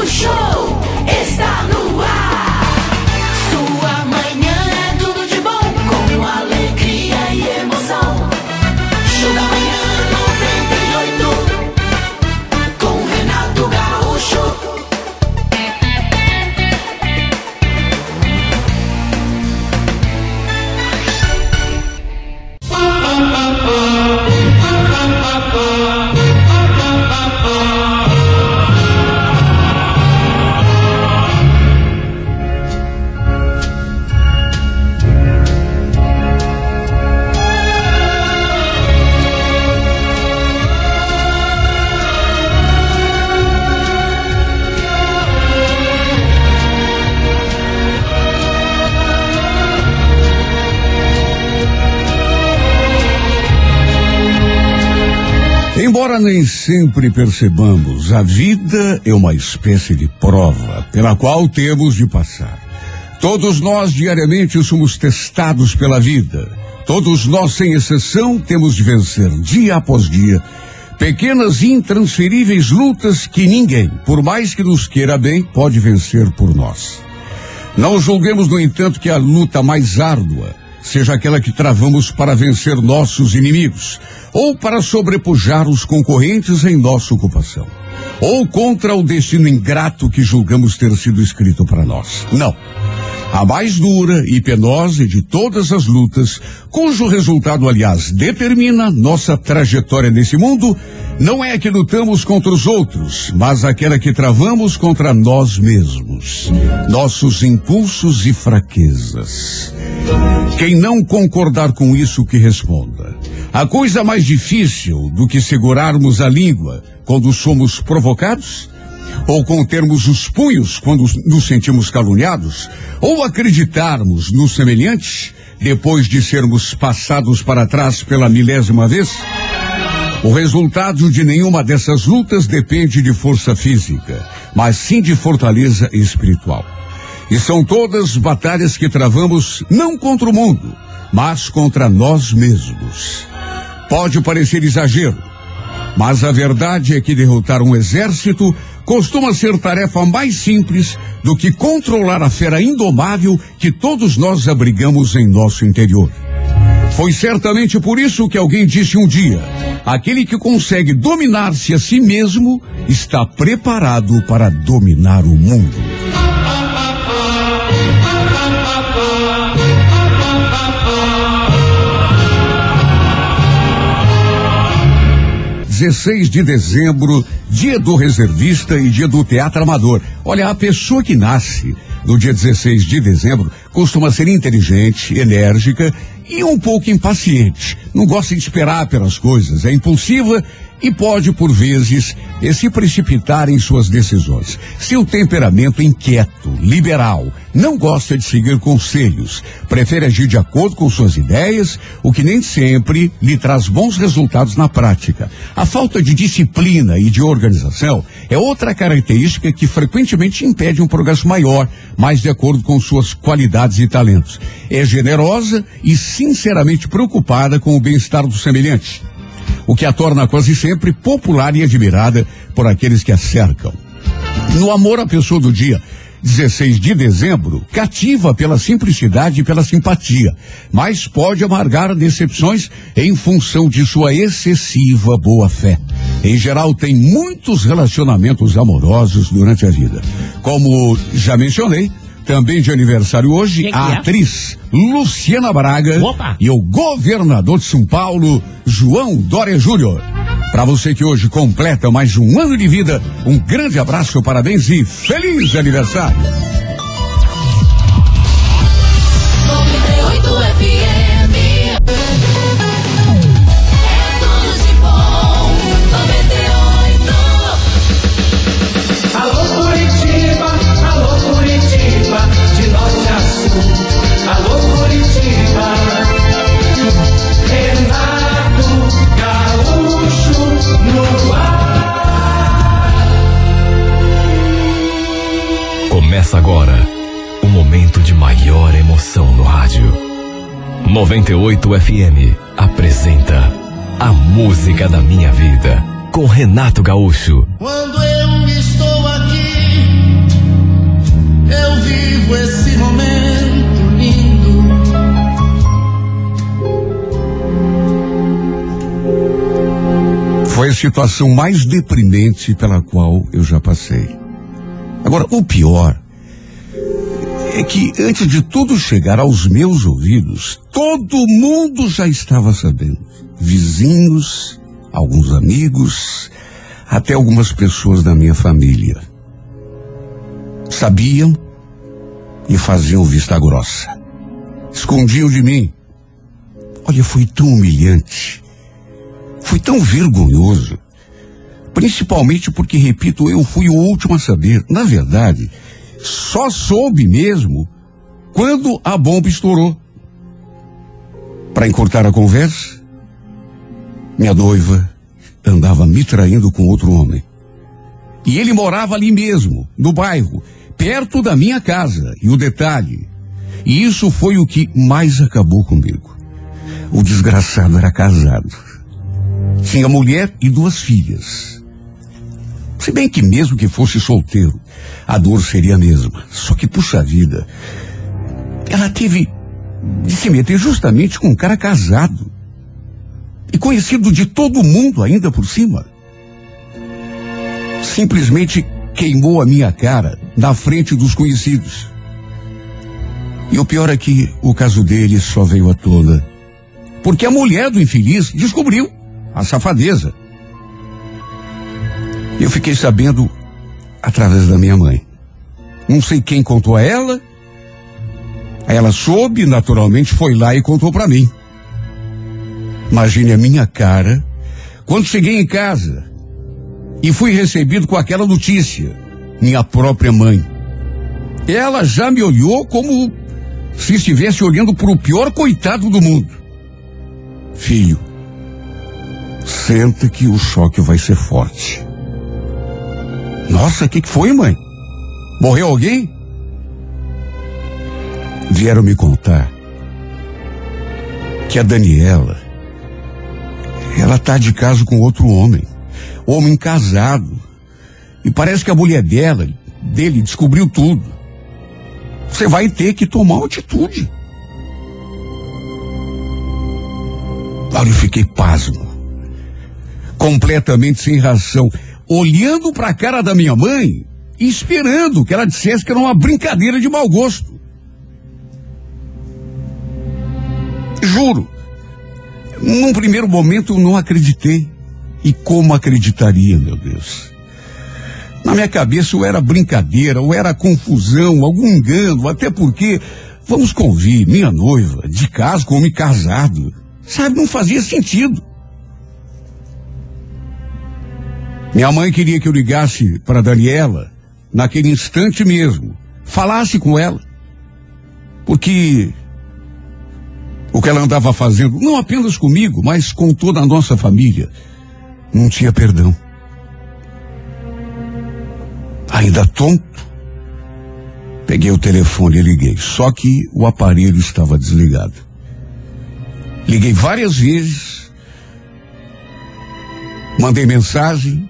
O show sempre percebamos, a vida é uma espécie de prova pela qual temos de passar. Todos nós diariamente somos testados pela vida. Todos nós, sem exceção, temos de vencer dia após dia pequenas e intransferíveis lutas que ninguém, por mais que nos queira bem, pode vencer por nós. Não julguemos, no entanto, que a luta mais árdua seja aquela que travamos para vencer nossos inimigos, ou para sobrepujar os concorrentes em nossa ocupação, ou contra o destino ingrato que julgamos ter sido escrito para nós. Não. A mais dura e penosa de todas as lutas, cujo resultado, aliás, determina nossa trajetória nesse mundo, não é a que lutamos contra os outros, mas aquela que travamos contra nós mesmos, nossos impulsos e fraquezas. Quem não concordar com isso, que responda. A coisa mais difícil do que segurarmos a língua quando somos provocados? Ou contermos os punhos quando nos sentimos caluniados? Ou acreditarmos no semelhante depois de sermos passados para trás pela milésima vez? O resultado de nenhuma dessas lutas depende de força física, mas sim de fortaleza espiritual. E são todas batalhas que travamos não contra o mundo, mas contra nós mesmos. Pode parecer exagero, mas a verdade é que derrotar um exército costuma ser tarefa mais simples do que controlar a fera indomável que todos nós abrigamos em nosso interior. Foi certamente por isso que alguém disse um dia: aquele que consegue dominar-se a si mesmo está preparado para dominar o mundo. 16 de dezembro, dia do reservista e dia do teatro amador. Olha, a pessoa que nasce no dia 16 de dezembro costuma ser inteligente, enérgica e um pouco impaciente. Não gosta de esperar pelas coisas, é impulsiva e pode, por vezes, eh, se precipitar em suas decisões. Seu temperamento inquieto, liberal, não gosta de seguir conselhos, prefere agir de acordo com suas ideias, o que nem sempre lhe traz bons resultados na prática. A falta de disciplina e de organização é outra característica que frequentemente impede um progresso maior, mais de acordo com suas qualidades e talentos. É generosa e sinceramente preocupada com o bem-estar do semelhante o que a torna quase sempre popular e admirada por aqueles que a cercam. No amor à pessoa do dia, 16 de dezembro, cativa pela simplicidade e pela simpatia, mas pode amargar decepções em função de sua excessiva boa-fé. Em geral, tem muitos relacionamentos amorosos durante a vida. Como já mencionei, também de aniversário hoje, Quem que a é? atriz Luciana Braga Opa! e o governador de São Paulo, João Dória Júnior. Para você que hoje completa mais um ano de vida, um grande abraço, parabéns e feliz aniversário. Começa agora o momento de maior emoção no rádio. 98 FM apresenta A Música da Minha Vida com Renato Gaúcho. Quando eu estou aqui, eu vivo esse momento lindo. Foi a situação mais deprimente pela qual eu já passei. Agora, o pior é que antes de tudo chegar aos meus ouvidos, todo mundo já estava sabendo. Vizinhos, alguns amigos, até algumas pessoas da minha família. Sabiam e faziam vista grossa. Escondiam de mim. Olha, foi tão humilhante. Foi tão vergonhoso. Principalmente porque, repito, eu fui o último a saber. Na verdade, só soube mesmo quando a bomba estourou. Para encurtar a conversa, minha noiva andava me traindo com outro homem. E ele morava ali mesmo, no bairro, perto da minha casa. E o detalhe, e isso foi o que mais acabou comigo. O desgraçado era casado. Tinha mulher e duas filhas. Se bem que mesmo que fosse solteiro, a dor seria a mesma. Só que, puxa vida, ela teve de se meter justamente com um cara casado. E conhecido de todo mundo ainda por cima. Simplesmente queimou a minha cara na frente dos conhecidos. E o pior é que o caso dele só veio à tona. Porque a mulher do infeliz descobriu a safadeza. Eu fiquei sabendo através da minha mãe. Não sei quem contou a ela. Ela soube, naturalmente foi lá e contou para mim. Imagine a minha cara quando cheguei em casa e fui recebido com aquela notícia. Minha própria mãe. Ela já me olhou como se estivesse olhando para o pior coitado do mundo. Filho, senta que o choque vai ser forte. Nossa, o que, que foi, mãe? Morreu alguém? Vieram me contar que a Daniela, ela tá de caso com outro homem, homem casado, e parece que a mulher dela, dele, descobriu tudo. Você vai ter que tomar uma atitude. Olha, eu fiquei pasmo. Completamente sem razão. Olhando para a cara da minha mãe e esperando que ela dissesse que era uma brincadeira de mau gosto. Juro. Num primeiro momento eu não acreditei. E como acreditaria, meu Deus? Na minha cabeça ou era brincadeira, ou era confusão, algum engano, até porque, vamos convir, minha noiva, de casa com homem casado, sabe, não fazia sentido. Minha mãe queria que eu ligasse para Daniela naquele instante mesmo, falasse com ela, porque o que ela andava fazendo, não apenas comigo, mas com toda a nossa família, não tinha perdão. Ainda tonto, peguei o telefone e liguei. Só que o aparelho estava desligado. Liguei várias vezes, mandei mensagem,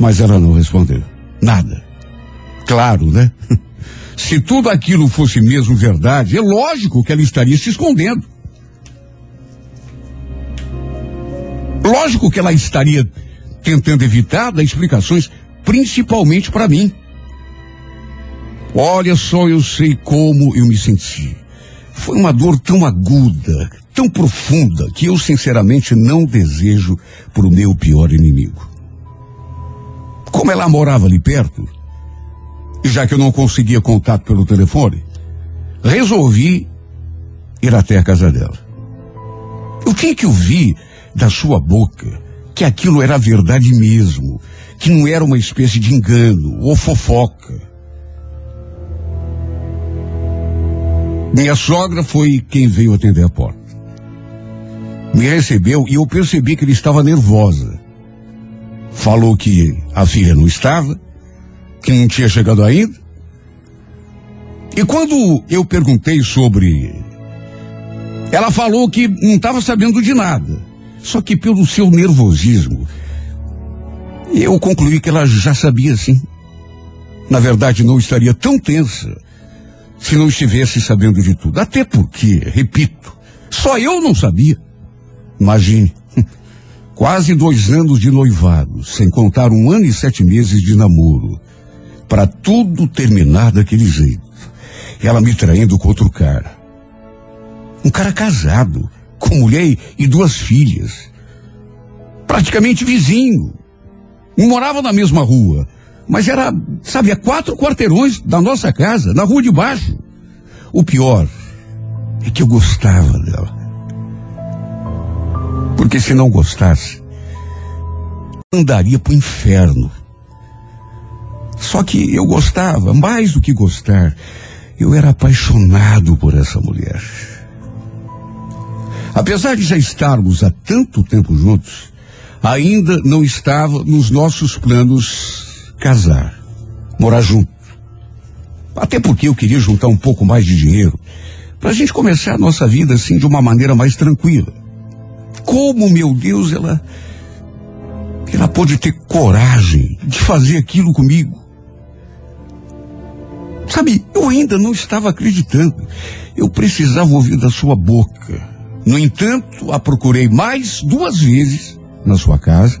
mas ela não respondeu. Nada. Claro, né? Se tudo aquilo fosse mesmo verdade, é lógico que ela estaria se escondendo. Lógico que ela estaria tentando evitar dar explicações, principalmente para mim. Olha só, eu sei como eu me senti. Foi uma dor tão aguda, tão profunda, que eu sinceramente não desejo para o meu pior inimigo. Como ela morava ali perto, e já que eu não conseguia contato pelo telefone, resolvi ir até a casa dela. Eu tinha que ouvir da sua boca que aquilo era verdade mesmo, que não era uma espécie de engano ou fofoca. Minha sogra foi quem veio atender a porta. Me recebeu e eu percebi que ele estava nervosa. Falou que a filha não estava, que não tinha chegado ainda. E quando eu perguntei sobre. Ela falou que não estava sabendo de nada. Só que pelo seu nervosismo, eu concluí que ela já sabia sim. Na verdade, não estaria tão tensa se não estivesse sabendo de tudo. Até porque, repito, só eu não sabia. Imagine, Quase dois anos de noivado, sem contar um ano e sete meses de namoro. Para tudo terminar daquele jeito. Ela me traindo com outro cara. Um cara casado, com mulher e duas filhas. Praticamente vizinho. Não morava na mesma rua, mas era, sabe, a quatro quarteirões da nossa casa, na rua de baixo. O pior é que eu gostava dela. Porque se não gostasse, andaria pro inferno. Só que eu gostava, mais do que gostar, eu era apaixonado por essa mulher. Apesar de já estarmos há tanto tempo juntos, ainda não estava nos nossos planos casar, morar junto. Até porque eu queria juntar um pouco mais de dinheiro para a gente começar a nossa vida assim de uma maneira mais tranquila. Como, meu Deus, ela ela pôde ter coragem de fazer aquilo comigo? Sabe, eu ainda não estava acreditando. Eu precisava ouvir da sua boca. No entanto, a procurei mais duas vezes na sua casa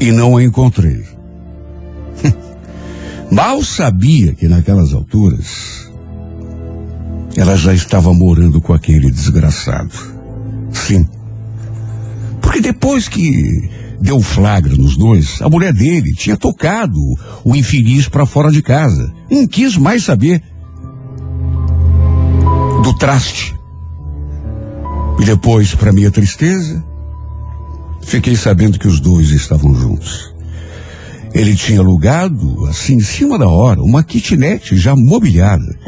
e não a encontrei. Mal sabia que naquelas alturas ela já estava morando com aquele desgraçado. Sim. Porque depois que deu flagra nos dois, a mulher dele tinha tocado o infeliz para fora de casa. Não quis mais saber do traste. E depois, para minha tristeza, fiquei sabendo que os dois estavam juntos. Ele tinha alugado, assim, em cima da hora, uma kitnet já mobiliada.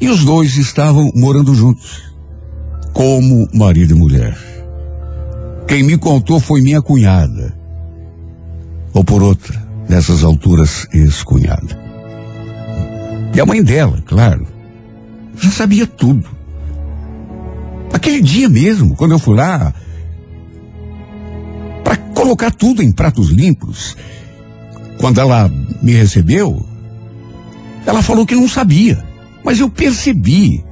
E os dois estavam morando juntos. Como marido e mulher. Quem me contou foi minha cunhada. Ou por outra, nessas alturas, ex-cunhada. E a mãe dela, claro, já sabia tudo. Aquele dia mesmo, quando eu fui lá, para colocar tudo em pratos limpos, quando ela me recebeu, ela falou que não sabia, mas eu percebi.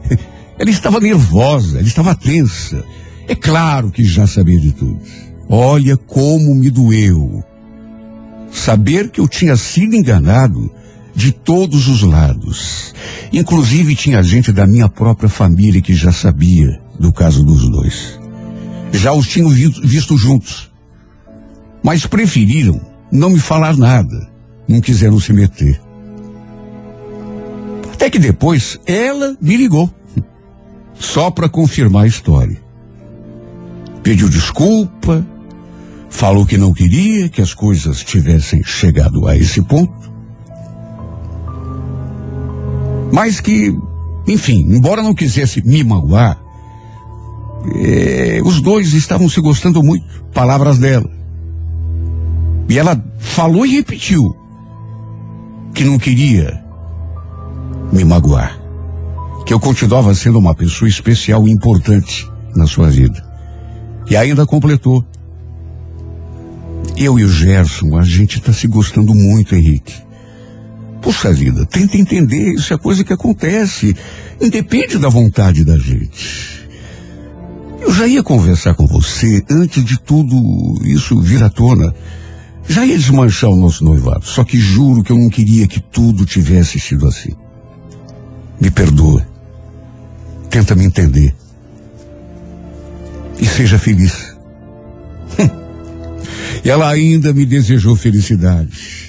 Ela estava nervosa, ela estava tensa. É claro que já sabia de tudo. Olha como me doeu. Saber que eu tinha sido enganado de todos os lados. Inclusive tinha gente da minha própria família que já sabia do caso dos dois. Já os tinham visto, juntos. Mas preferiram não me falar nada. Não quiseram se meter. Até que depois ela me ligou. Só para confirmar a história. Pediu desculpa, falou que não queria que as coisas tivessem chegado a esse ponto. Mas que, enfim, embora não quisesse me magoar, eh, os dois estavam se gostando muito. Palavras dela. E ela falou e repetiu que não queria me magoar. Que eu continuava sendo uma pessoa especial e importante na sua vida. E ainda completou. Eu e o Gerson, a gente está se gostando muito, Henrique. Puxa vida, tenta entender, isso é coisa que acontece. Independe da vontade da gente. Eu já ia conversar com você antes de tudo isso vir à tona. Já ia desmanchar o nosso noivado. Só que juro que eu não queria que tudo tivesse sido assim. Me perdoa. Tenta me entender. E seja feliz. e ela ainda me desejou felicidade.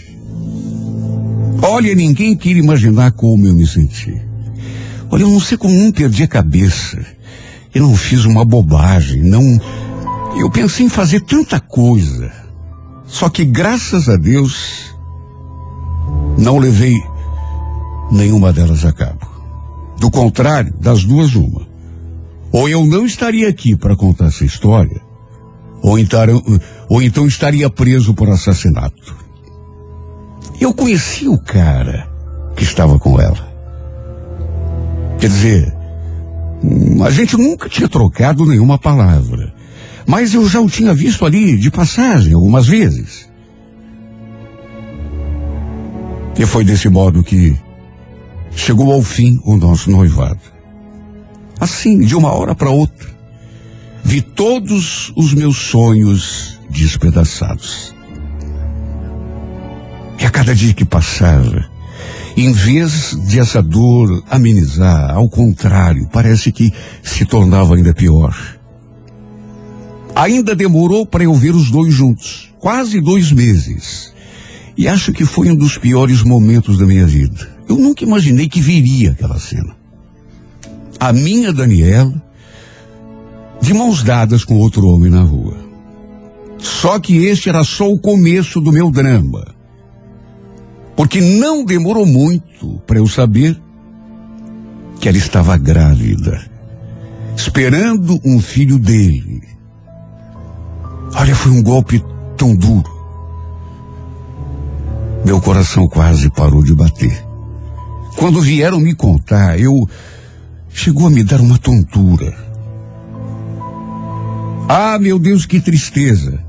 Olha, ninguém queria imaginar como eu me senti. Olha, eu não sei como não perdi a cabeça. Eu não fiz uma bobagem, não. Eu pensei em fazer tanta coisa. Só que graças a Deus não levei nenhuma delas a cabo. Do contrário, das duas uma. Ou eu não estaria aqui para contar essa história, ou então, ou então estaria preso por assassinato. Eu conheci o cara que estava com ela. Quer dizer, a gente nunca tinha trocado nenhuma palavra. Mas eu já o tinha visto ali de passagem algumas vezes. E foi desse modo que chegou ao fim o nosso noivado. Assim, de uma hora para outra. Vi todos os meus sonhos despedaçados. E a cada dia que passava, em vez de essa dor amenizar, ao contrário, parece que se tornava ainda pior. Ainda demorou para eu ver os dois juntos, quase dois meses. E acho que foi um dos piores momentos da minha vida. Eu nunca imaginei que viria aquela cena. A minha Daniela, de mãos dadas com outro homem na rua. Só que este era só o começo do meu drama. Porque não demorou muito para eu saber que ela estava grávida, esperando um filho dele. Olha, foi um golpe tão duro. Meu coração quase parou de bater. Quando vieram me contar, eu chegou a me dar uma tontura. Ah, meu Deus, que tristeza.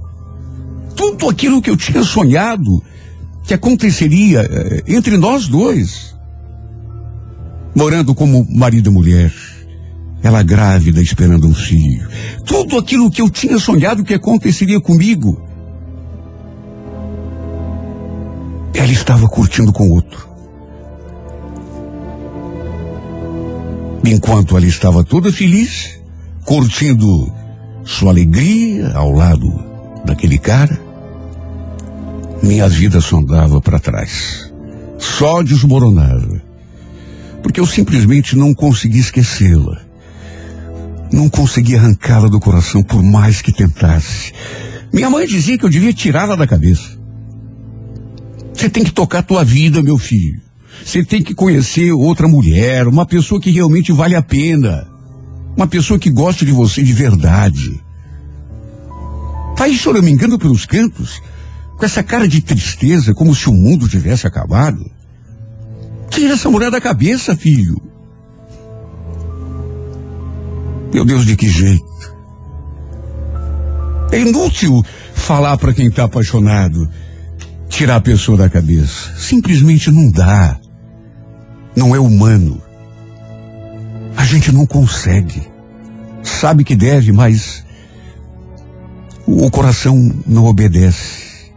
Tudo aquilo que eu tinha sonhado que aconteceria eh, entre nós dois. Morando como marido e mulher. Ela grávida esperando um filho. Tudo aquilo que eu tinha sonhado que aconteceria comigo. Ela estava curtindo com outro. Enquanto ela estava toda feliz, curtindo sua alegria ao lado daquele cara, minha vida só andava para trás. Só desmoronava. Porque eu simplesmente não consegui esquecê-la. Não consegui arrancá-la do coração por mais que tentasse. Minha mãe dizia que eu devia tirá-la da cabeça. Você tem que tocar a tua vida, meu filho. Você tem que conhecer outra mulher, uma pessoa que realmente vale a pena. Uma pessoa que gosta de você de verdade. Tá aí choramingando pelos cantos, com essa cara de tristeza, como se o mundo tivesse acabado. Tira essa mulher da cabeça, filho. Meu Deus, de que jeito? É inútil falar para quem está apaixonado, tirar a pessoa da cabeça. Simplesmente não dá. Não é humano. A gente não consegue. Sabe que deve, mas o coração não obedece.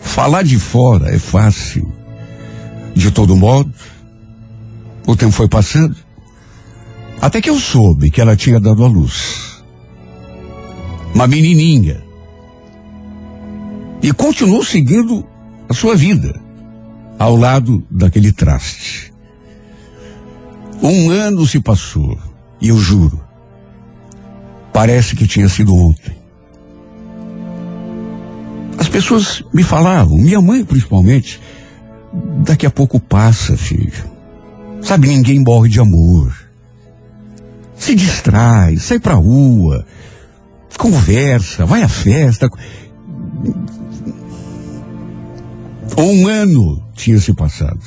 Falar de fora é fácil. De todo modo, o tempo foi passando. Até que eu soube que ela tinha dado à luz. Uma menininha. E continuou seguindo a sua vida ao lado daquele traste. Um ano se passou, e eu juro, parece que tinha sido ontem. As pessoas me falavam, minha mãe principalmente, daqui a pouco passa, filho. Sabe, ninguém morre de amor. Se distrai, sai pra rua, conversa, vai à festa. Um ano tinha se passado.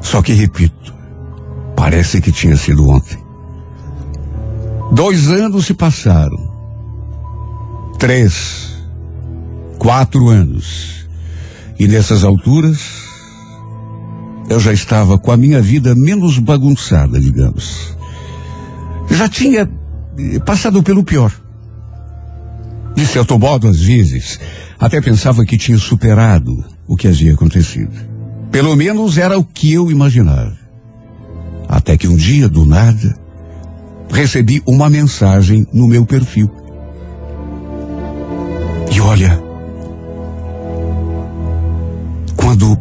Só que, repito, parece que tinha sido ontem. Dois anos se passaram. Três. Quatro anos. E nessas alturas, eu já estava com a minha vida menos bagunçada, digamos. Já tinha passado pelo pior. De certo modo, às vezes, até pensava que tinha superado o que havia acontecido. Pelo menos era o que eu imaginava. Até que um dia, do nada, recebi uma mensagem no meu perfil. E olha, quando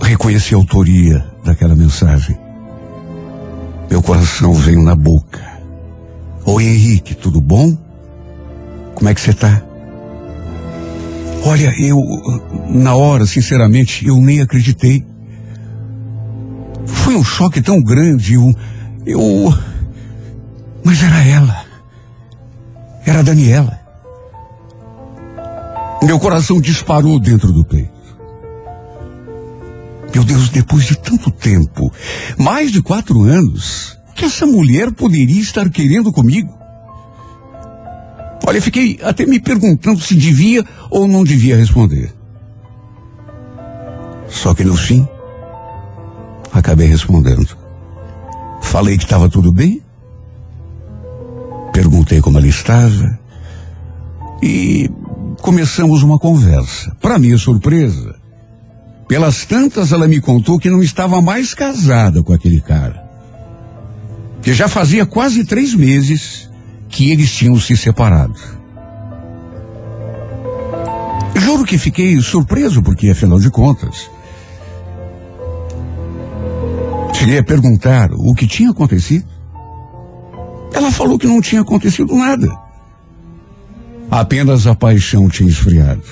reconheci a autoria daquela mensagem, meu coração veio na boca. Oi Henrique, tudo bom? Como é que você está? Olha, eu, na hora, sinceramente, eu nem acreditei. Foi um choque tão grande, um, eu. Mas era ela. Era a Daniela. Meu coração disparou dentro do peito. Meu Deus, depois de tanto tempo, mais de quatro anos, o que essa mulher poderia estar querendo comigo? Olha, fiquei até me perguntando se devia ou não devia responder. Só que no fim, acabei respondendo. Falei que estava tudo bem Perguntei como ela estava e começamos uma conversa. Para minha surpresa, pelas tantas ela me contou que não estava mais casada com aquele cara. Que já fazia quase três meses que eles tinham se separado. Juro que fiquei surpreso, porque afinal de contas. Cheguei a perguntar o que tinha acontecido. Ela falou que não tinha acontecido nada. Apenas a paixão tinha esfriado.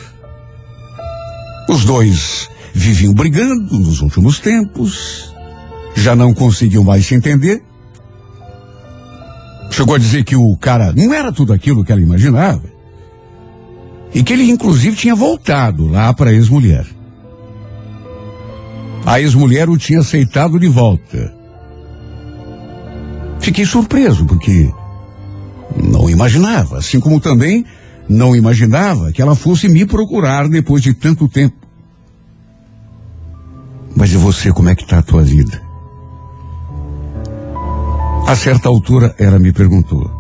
Os dois viviam brigando nos últimos tempos, já não conseguiam mais se entender. Chegou a dizer que o cara não era tudo aquilo que ela imaginava. E que ele, inclusive, tinha voltado lá para a ex-mulher. A ex-mulher o tinha aceitado de volta. Fiquei surpreso, porque não imaginava, assim como também não imaginava que ela fosse me procurar depois de tanto tempo. Mas e você, como é que está a tua vida? A certa altura ela me perguntou: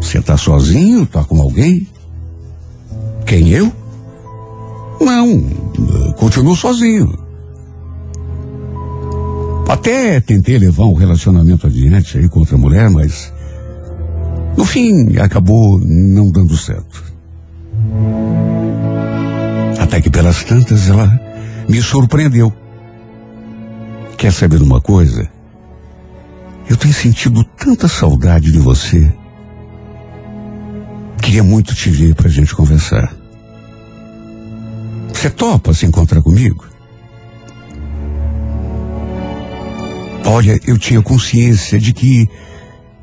Você está sozinho? Está com alguém? Quem eu? Não, continuo sozinho. Até tentei levar um relacionamento adiante aí com outra mulher, mas no fim acabou não dando certo. Até que pelas tantas ela me surpreendeu. Quer saber uma coisa? Eu tenho sentido tanta saudade de você. Queria muito te ver pra gente conversar. Você topa se encontrar comigo? Olha, eu tinha consciência de que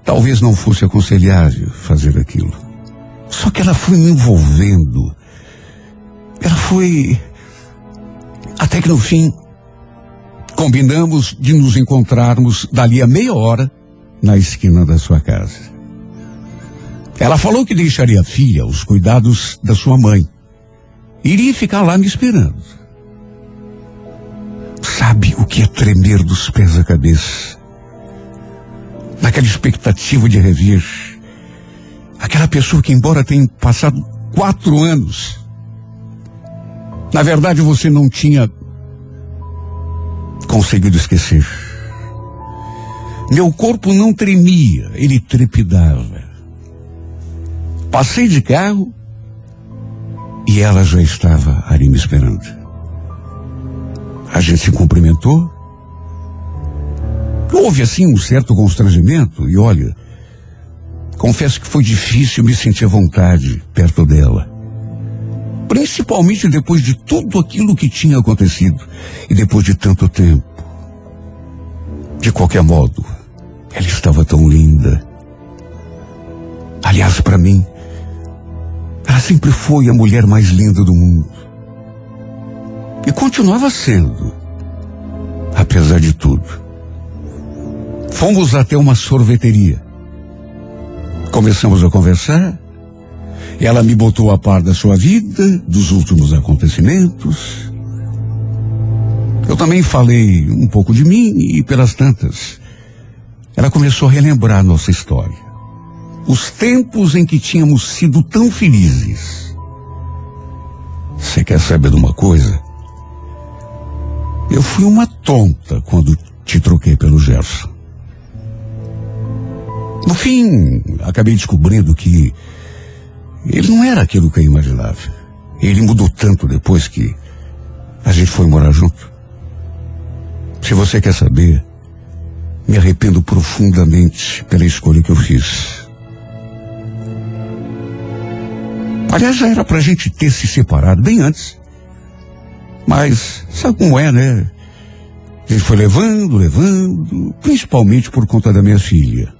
talvez não fosse aconselhável fazer aquilo. Só que ela foi me envolvendo. Ela foi. Até que no fim, combinamos de nos encontrarmos dali a meia hora na esquina da sua casa. Ela falou que deixaria a filha aos cuidados da sua mãe. Iria ficar lá me esperando. Sabe o que é tremer dos pés à cabeça? Naquela expectativa de rever. Aquela pessoa que, embora tenha passado quatro anos, na verdade você não tinha conseguido esquecer. Meu corpo não tremia, ele trepidava. Passei de carro e ela já estava ali me esperando. A gente se cumprimentou. Houve assim um certo constrangimento e olha, confesso que foi difícil me sentir à vontade perto dela. Principalmente depois de tudo aquilo que tinha acontecido e depois de tanto tempo. De qualquer modo, ela estava tão linda. Aliás, para mim, ela sempre foi a mulher mais linda do mundo. E continuava sendo, apesar de tudo. Fomos até uma sorveteria. Começamos a conversar. Ela me botou a par da sua vida, dos últimos acontecimentos. Eu também falei um pouco de mim e pelas tantas. Ela começou a relembrar nossa história. Os tempos em que tínhamos sido tão felizes. Você quer saber de uma coisa? Eu fui uma tonta quando te troquei pelo Gerson. No fim, acabei descobrindo que ele não era aquilo que eu imaginava. Ele mudou tanto depois que a gente foi morar junto. Se você quer saber, me arrependo profundamente pela escolha que eu fiz. Aliás, já era pra gente ter se separado bem antes. Mas sabe como é, né? A gente foi levando, levando, principalmente por conta da minha filha.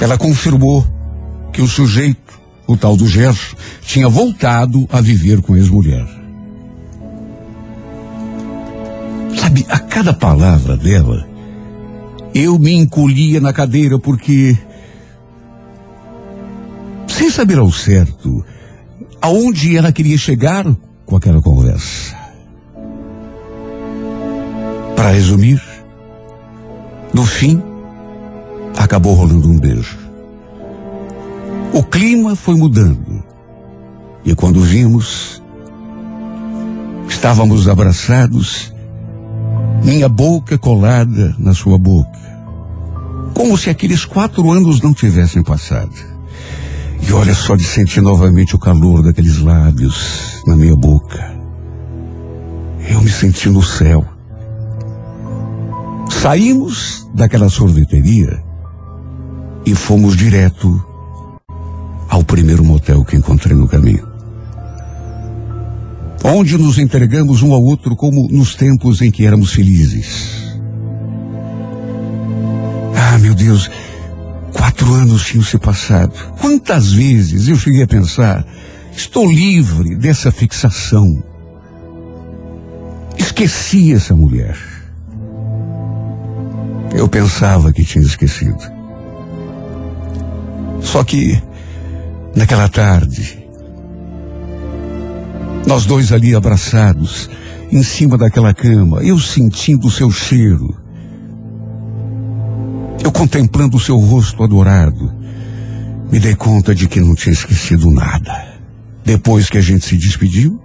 Ela confirmou que o sujeito, o tal do Gerson, tinha voltado a viver com a ex-mulher. Sabe, a cada palavra dela, eu me encolhia na cadeira porque, sem saber ao certo aonde ela queria chegar com aquela conversa. Para resumir, no fim, acabou rolando um beijo. O clima foi mudando. E quando vimos, estávamos abraçados, minha boca colada na sua boca. Como se aqueles quatro anos não tivessem passado. E olha só de sentir novamente o calor daqueles lábios na minha boca. Eu me senti no céu. Saímos daquela sorveteria e fomos direto ao primeiro motel que encontrei no caminho. Onde nos entregamos um ao outro como nos tempos em que éramos felizes. Ah, meu Deus, quatro anos tinham se passado. Quantas vezes eu cheguei a pensar, estou livre dessa fixação. Esqueci essa mulher. Eu pensava que tinha esquecido. Só que, naquela tarde, nós dois ali abraçados, em cima daquela cama, eu sentindo o seu cheiro, eu contemplando o seu rosto adorado, me dei conta de que não tinha esquecido nada. Depois que a gente se despediu,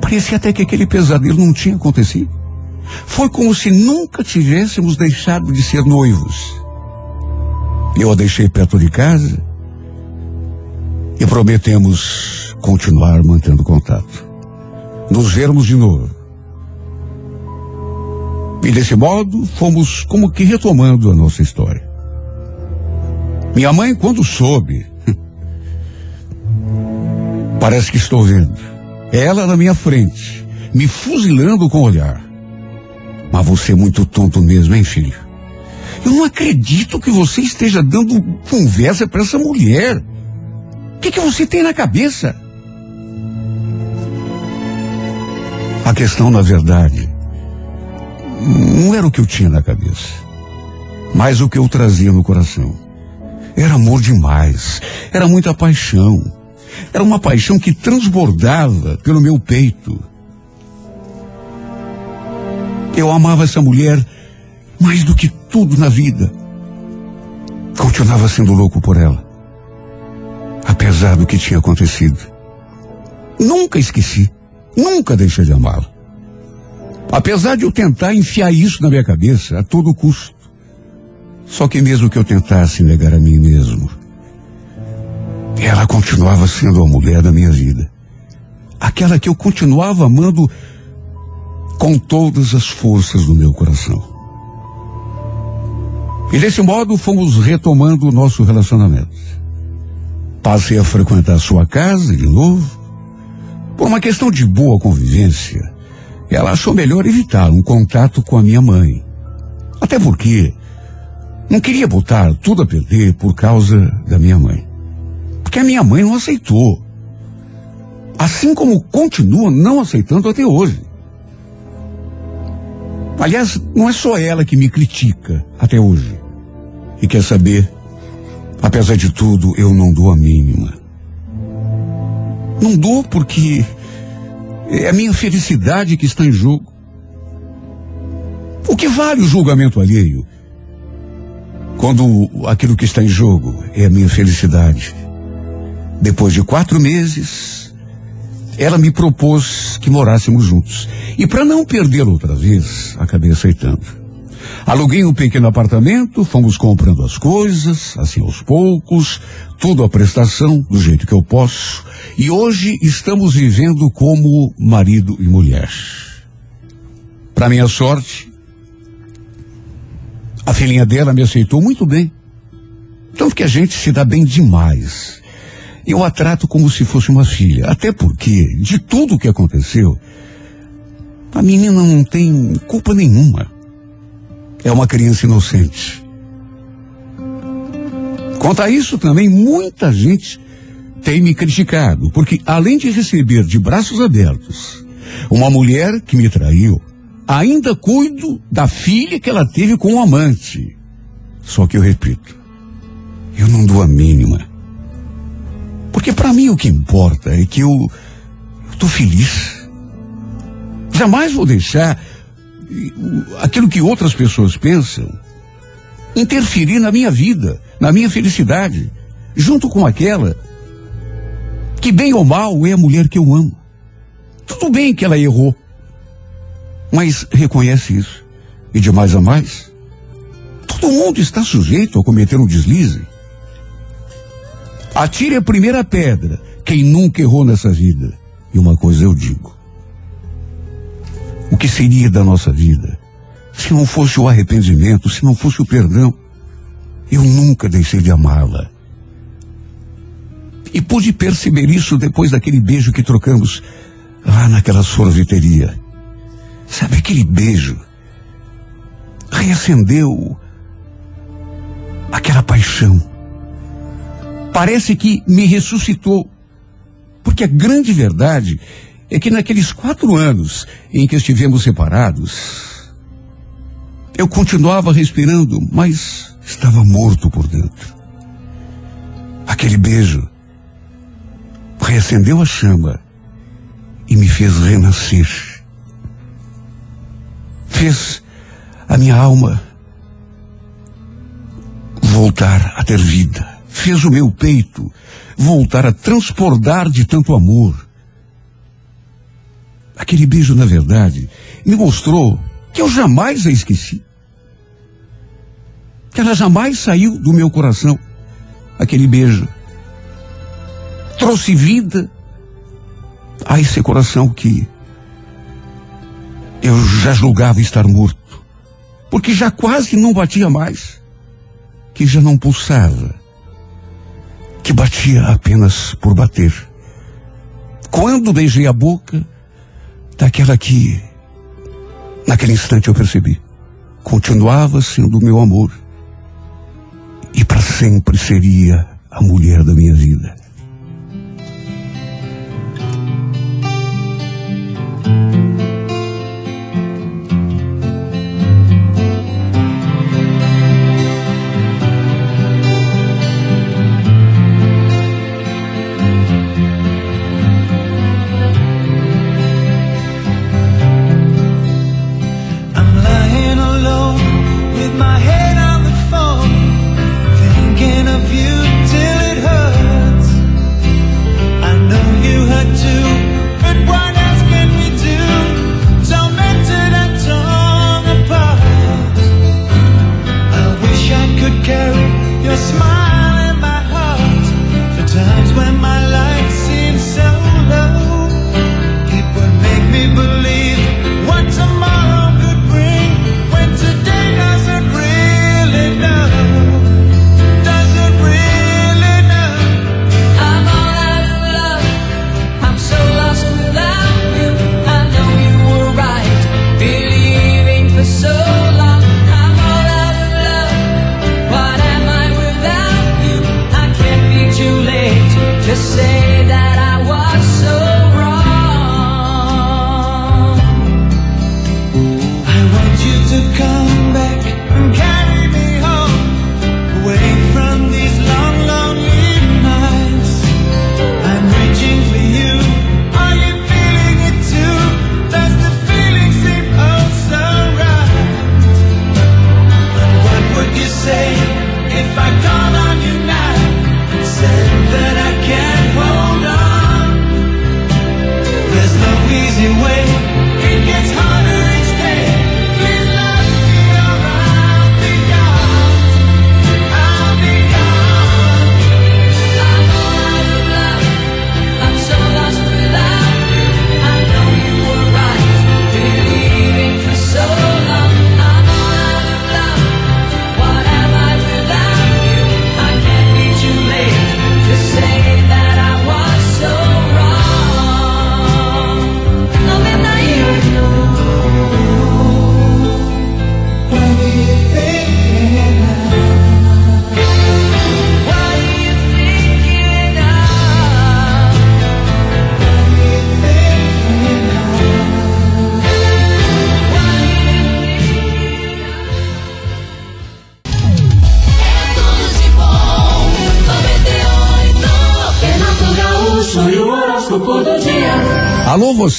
parecia até que aquele pesadelo não tinha acontecido. Foi como se nunca tivéssemos deixado de ser noivos. Eu a deixei perto de casa e prometemos continuar mantendo contato. Nos vermos de novo. E desse modo, fomos como que retomando a nossa história. Minha mãe, quando soube, parece que estou vendo, ela na minha frente, me fuzilando com o olhar. Mas você é muito tonto mesmo, hein, filho? Eu não acredito que você esteja dando conversa para essa mulher. O que, que você tem na cabeça? A questão, na verdade, não era o que eu tinha na cabeça, mas o que eu trazia no coração. Era amor demais, era muita paixão. Era uma paixão que transbordava pelo meu peito. Eu amava essa mulher mais do que tudo na vida. Continuava sendo louco por ela. Apesar do que tinha acontecido. Nunca esqueci. Nunca deixei de amá-la. Apesar de eu tentar enfiar isso na minha cabeça a todo custo. Só que mesmo que eu tentasse negar a mim mesmo, ela continuava sendo a mulher da minha vida. Aquela que eu continuava amando com todas as forças do meu coração. E desse modo fomos retomando o nosso relacionamento. Passei a frequentar sua casa de novo. Por uma questão de boa convivência, ela achou melhor evitar um contato com a minha mãe. Até porque não queria botar tudo a perder por causa da minha mãe. Porque a minha mãe não aceitou. Assim como continua não aceitando até hoje. Aliás, não é só ela que me critica até hoje. E quer saber? Apesar de tudo, eu não dou a mínima. Não dou porque é a minha felicidade que está em jogo. O que vale o julgamento alheio? Quando aquilo que está em jogo é a minha felicidade. Depois de quatro meses, ela me propôs que morássemos juntos. E para não perdê-la outra vez, acabei aceitando. Aluguei um pequeno apartamento, fomos comprando as coisas, assim aos poucos, tudo a prestação, do jeito que eu posso. E hoje estamos vivendo como marido e mulher. Para minha sorte, a filhinha dela me aceitou muito bem. Tanto que a gente se dá bem demais. Eu a trato como se fosse uma filha. Até porque, de tudo o que aconteceu, a menina não tem culpa nenhuma. É uma criança inocente. Quanto a isso também, muita gente tem me criticado, porque além de receber de braços abertos uma mulher que me traiu, ainda cuido da filha que ela teve com o amante. Só que eu repito, eu não dou a mínima. Porque para mim o que importa é que eu estou feliz. Jamais vou deixar aquilo que outras pessoas pensam interferir na minha vida, na minha felicidade, junto com aquela que, bem ou mal, é a mulher que eu amo. Tudo bem que ela errou, mas reconhece isso. E de mais a mais, todo mundo está sujeito a cometer um deslize. Atire a primeira pedra, quem nunca errou nessa vida. E uma coisa eu digo: o que seria da nossa vida se não fosse o arrependimento, se não fosse o perdão? Eu nunca deixei de amá-la. E pude perceber isso depois daquele beijo que trocamos lá naquela sorveteria. Sabe aquele beijo? Reacendeu aquela paixão. Parece que me ressuscitou. Porque a grande verdade é que naqueles quatro anos em que estivemos separados, eu continuava respirando, mas estava morto por dentro. Aquele beijo reacendeu a chama e me fez renascer. Fez a minha alma voltar a ter vida. Fez o meu peito voltar a transportar de tanto amor. Aquele beijo, na verdade, me mostrou que eu jamais a esqueci. Que ela jamais saiu do meu coração. Aquele beijo trouxe vida a esse coração que eu já julgava estar morto. Porque já quase não batia mais. Que já não pulsava. Que batia apenas por bater. Quando beijei a boca daquela que, naquele instante eu percebi, continuava sendo o meu amor. E para sempre seria a mulher da minha vida.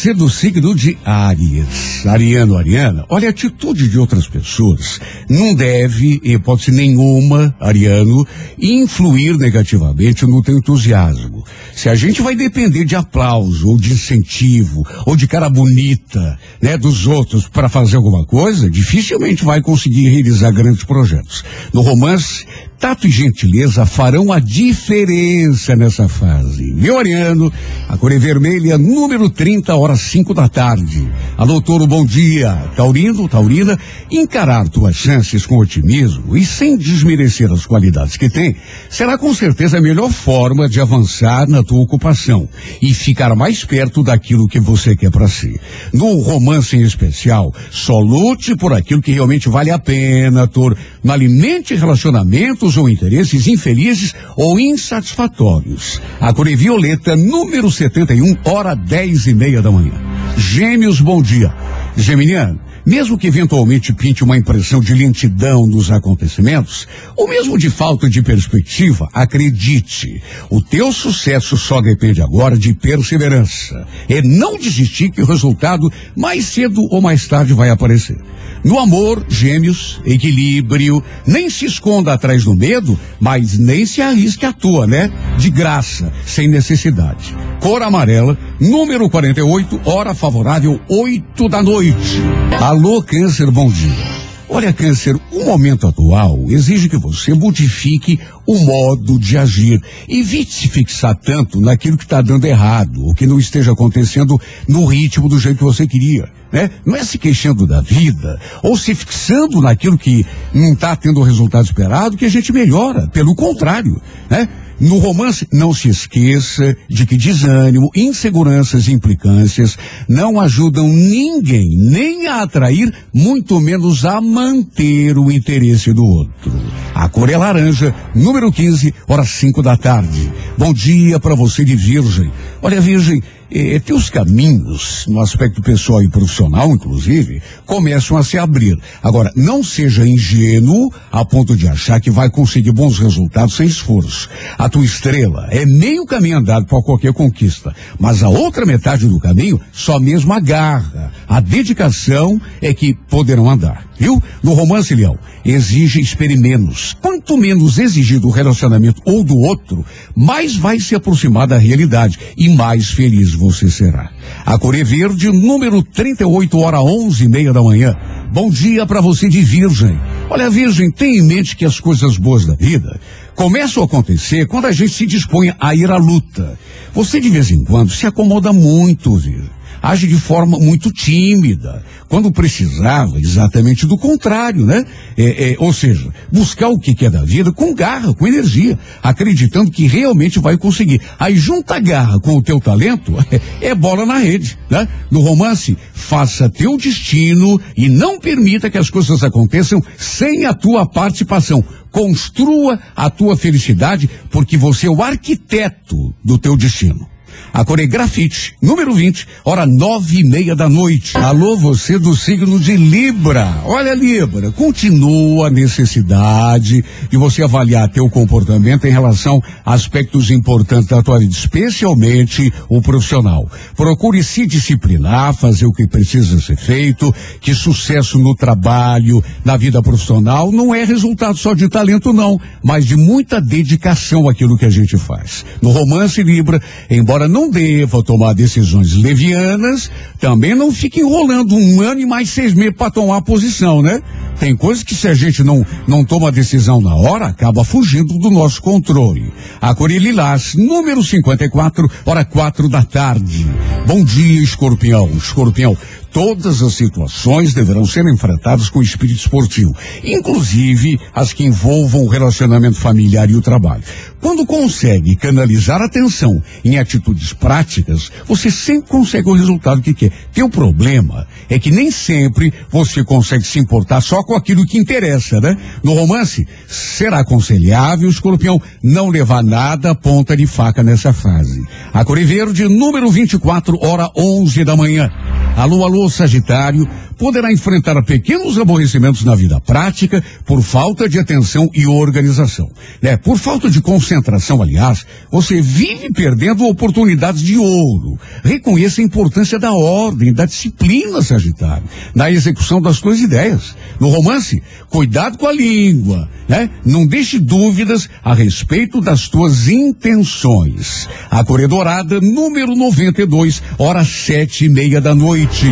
Você do signo de Áries, Ariano, Ariana, olha, a atitude de outras pessoas não deve, hipótese nenhuma, Ariano, influir negativamente no teu entusiasmo. Se a gente vai depender de aplauso, ou de incentivo, ou de cara bonita, né, dos outros para fazer alguma coisa, dificilmente vai conseguir realizar grandes projetos. No romance, tato e gentileza farão a diferença nessa fase. Meu Ariano, a cor é vermelha, número 30, horas 5 da tarde. Alô, Toro, bom dia. Taurino, Taurina, encarar tuas chances com otimismo e sem desmerecer as qualidades que tem, será com certeza a melhor forma de avançar na tua ocupação e ficar mais perto daquilo que você quer para si. No romance em especial, só lute por aquilo que realmente vale a pena, Toro. Não alimente relacionamentos ou interesses infelizes ou insatisfatórios. A cor violeta, número 71, hora 10 e meia da manhã. Gêmeos, bom dia. Geminiano, mesmo que eventualmente pinte uma impressão de lentidão nos acontecimentos, ou mesmo de falta de perspectiva, acredite, o teu sucesso só depende agora de perseverança. É não desistir que o resultado mais cedo ou mais tarde vai aparecer. No amor, gêmeos, equilíbrio, nem se esconda atrás do medo, mas nem se arrisque à toa, né? De graça, sem necessidade. Cor amarela, número 48, hora favorável, 8 da noite. Alô, câncer, bom dia. Olha, Câncer, o momento atual exige que você modifique o modo de agir. Evite se fixar tanto naquilo que está dando errado, ou que não esteja acontecendo no ritmo do jeito que você queria. Né? Não é se queixando da vida, ou se fixando naquilo que não está tendo o resultado esperado, que a gente melhora. Pelo contrário, né? No romance, não se esqueça de que desânimo, inseguranças e implicâncias não ajudam ninguém, nem a atrair, muito menos a manter o interesse do outro. A cor é laranja, número 15, horas 5 da tarde. Bom dia para você de Virgem. Olha, Virgem, eh, teus caminhos, no aspecto pessoal e profissional, inclusive, começam a se abrir. Agora, não seja ingênuo a ponto de achar que vai conseguir bons resultados sem esforço. A tua estrela é meio caminho andado para qualquer conquista, mas a outra metade do caminho, só mesmo a garra, a dedicação é que poderão andar. Viu? No romance, Leão, exige espere menos. Quanto menos exigir do relacionamento ou do outro, mais vai se aproximar da realidade e mais feliz você será. A cor é verde, número 38, hora 11 e meia da manhã. Bom dia para você de Virgem. Olha, Virgem, tenha em mente que as coisas boas da vida começam a acontecer quando a gente se dispõe a ir à luta. Você de vez em quando se acomoda muito, Virgem age de forma muito tímida, quando precisava exatamente do contrário, né? É, é, ou seja, buscar o que quer da vida com garra, com energia, acreditando que realmente vai conseguir. Aí junta garra com o teu talento, é bola na rede, né? No romance, faça teu destino e não permita que as coisas aconteçam sem a tua participação. Construa a tua felicidade, porque você é o arquiteto do teu destino. A cor é grafite, número 20, hora nove e meia da noite. Alô, você do signo de Libra. Olha, Libra, continua a necessidade de você avaliar teu comportamento em relação a aspectos importantes da tua vida, especialmente o profissional. Procure se disciplinar, fazer o que precisa ser feito, que sucesso no trabalho, na vida profissional, não é resultado só de talento, não, mas de muita dedicação àquilo que a gente faz. No romance Libra, embora não deva tomar decisões levianas, também não fique enrolando um ano e mais seis meses para tomar posição, né? Tem coisas que se a gente não, não toma decisão na hora, acaba fugindo do nosso controle. A Cor é Lilás, número 54, hora quatro da tarde. Bom dia, escorpião. Escorpião, todas as situações deverão ser enfrentadas com espírito esportivo, inclusive as que envolvam o relacionamento familiar e o trabalho. Quando consegue canalizar a atenção em atitudes práticas, você sempre consegue o resultado que quer. Teu problema é que nem sempre você consegue se importar só com aquilo que interessa, né? No romance, será aconselhável, escorpião, não levar nada a ponta de faca nessa fase. A Cor é Verde, número 24, hora 11 da manhã. Alô, alô, Sagitário. Poderá enfrentar pequenos aborrecimentos na vida prática por falta de atenção e organização. Né? Por falta de concentração, aliás, você vive perdendo oportunidades de ouro. Reconheça a importância da ordem, da disciplina, Sagitário, na execução das suas ideias. No romance, cuidado com a língua, né? Não deixe dúvidas a respeito das tuas intenções. A Corredorada, número 92, hora sete e meia da noite.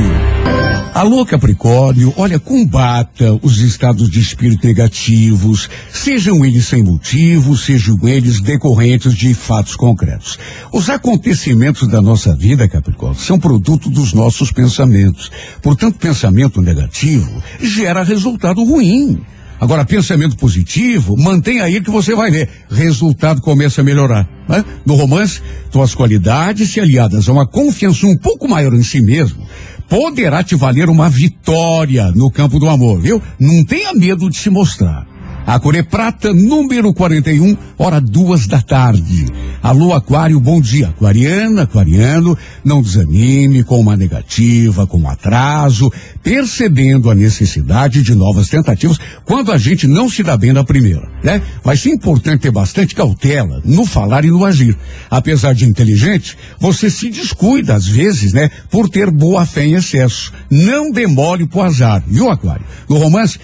Alô, Capricórnio, olha, combata os estados de espírito negativos, sejam eles sem motivo, sejam eles decorrentes de fatos concretos. Os acontecimentos da nossa vida, Capricórnio, são produto dos nossos pensamentos. Portanto, pensamento negativo gera resultado ruim. Agora, pensamento positivo, mantenha aí que você vai ver. Resultado começa a melhorar. Né? No romance, tuas qualidades se aliadas a uma confiança um pouco maior em si mesmo, poderá te valer uma vitória no campo do amor, viu? Não tenha medo de se mostrar. A Coré Prata, número 41, hora duas da tarde. Alô, Aquário, bom dia. Aquariana, aquariano, não desanime com uma negativa, com um atraso, percebendo a necessidade de novas tentativas quando a gente não se dá bem na primeira, né? Vai ser importante ter bastante cautela no falar e no agir. Apesar de inteligente, você se descuida às vezes, né? Por ter boa fé em excesso. Não demore pro azar, viu, Aquário? No romance,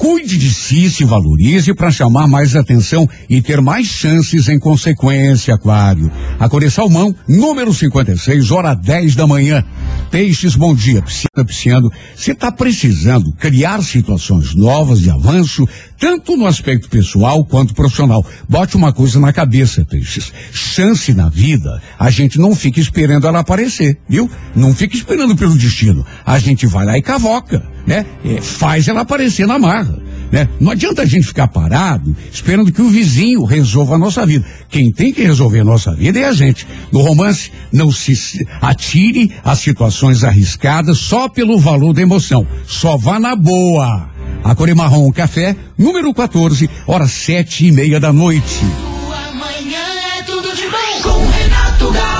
Cuide de si, se valorize para chamar mais atenção e ter mais chances em consequência, Aquário. A Core Salmão, número 56, hora 10 da manhã. Peixes, bom dia. Pisciano, pisciano. Você está precisando criar situações novas de avanço, tanto no aspecto pessoal quanto profissional. Bote uma coisa na cabeça, Peixes. Chance na vida, a gente não fica esperando ela aparecer, viu? Não fica esperando pelo destino. A gente vai lá e cavoca, né? É, faz ela aparecer na marra. Né? Não adianta a gente ficar parado esperando que o vizinho resolva a nossa vida. Quem tem que resolver a nossa vida é a gente. No romance, não se atire a situações arriscadas só pelo valor da emoção. Só vá na boa. A Core Marrom Café, número 14, horas sete e meia da noite. Amanhã é tudo de bom com Renato Gaúcho.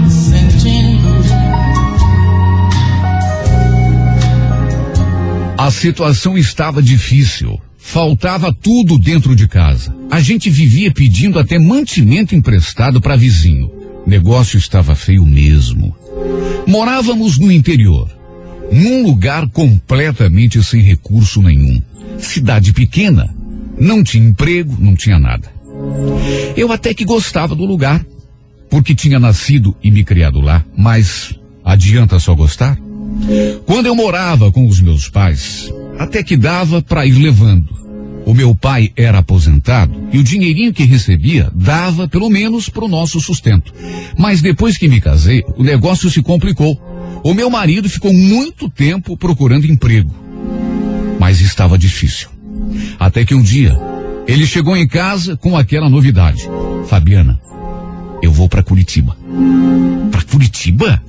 A situação estava difícil. Faltava tudo dentro de casa. A gente vivia pedindo até mantimento emprestado para vizinho. Negócio estava feio mesmo. Morávamos no interior, num lugar completamente sem recurso nenhum. Cidade pequena, não tinha emprego, não tinha nada. Eu até que gostava do lugar, porque tinha nascido e me criado lá, mas adianta só gostar? Quando eu morava com os meus pais, até que dava para ir levando. O meu pai era aposentado e o dinheirinho que recebia dava pelo menos para o nosso sustento. Mas depois que me casei, o negócio se complicou. O meu marido ficou muito tempo procurando emprego. Mas estava difícil. Até que um dia, ele chegou em casa com aquela novidade. Fabiana, eu vou para Curitiba. Para Curitiba?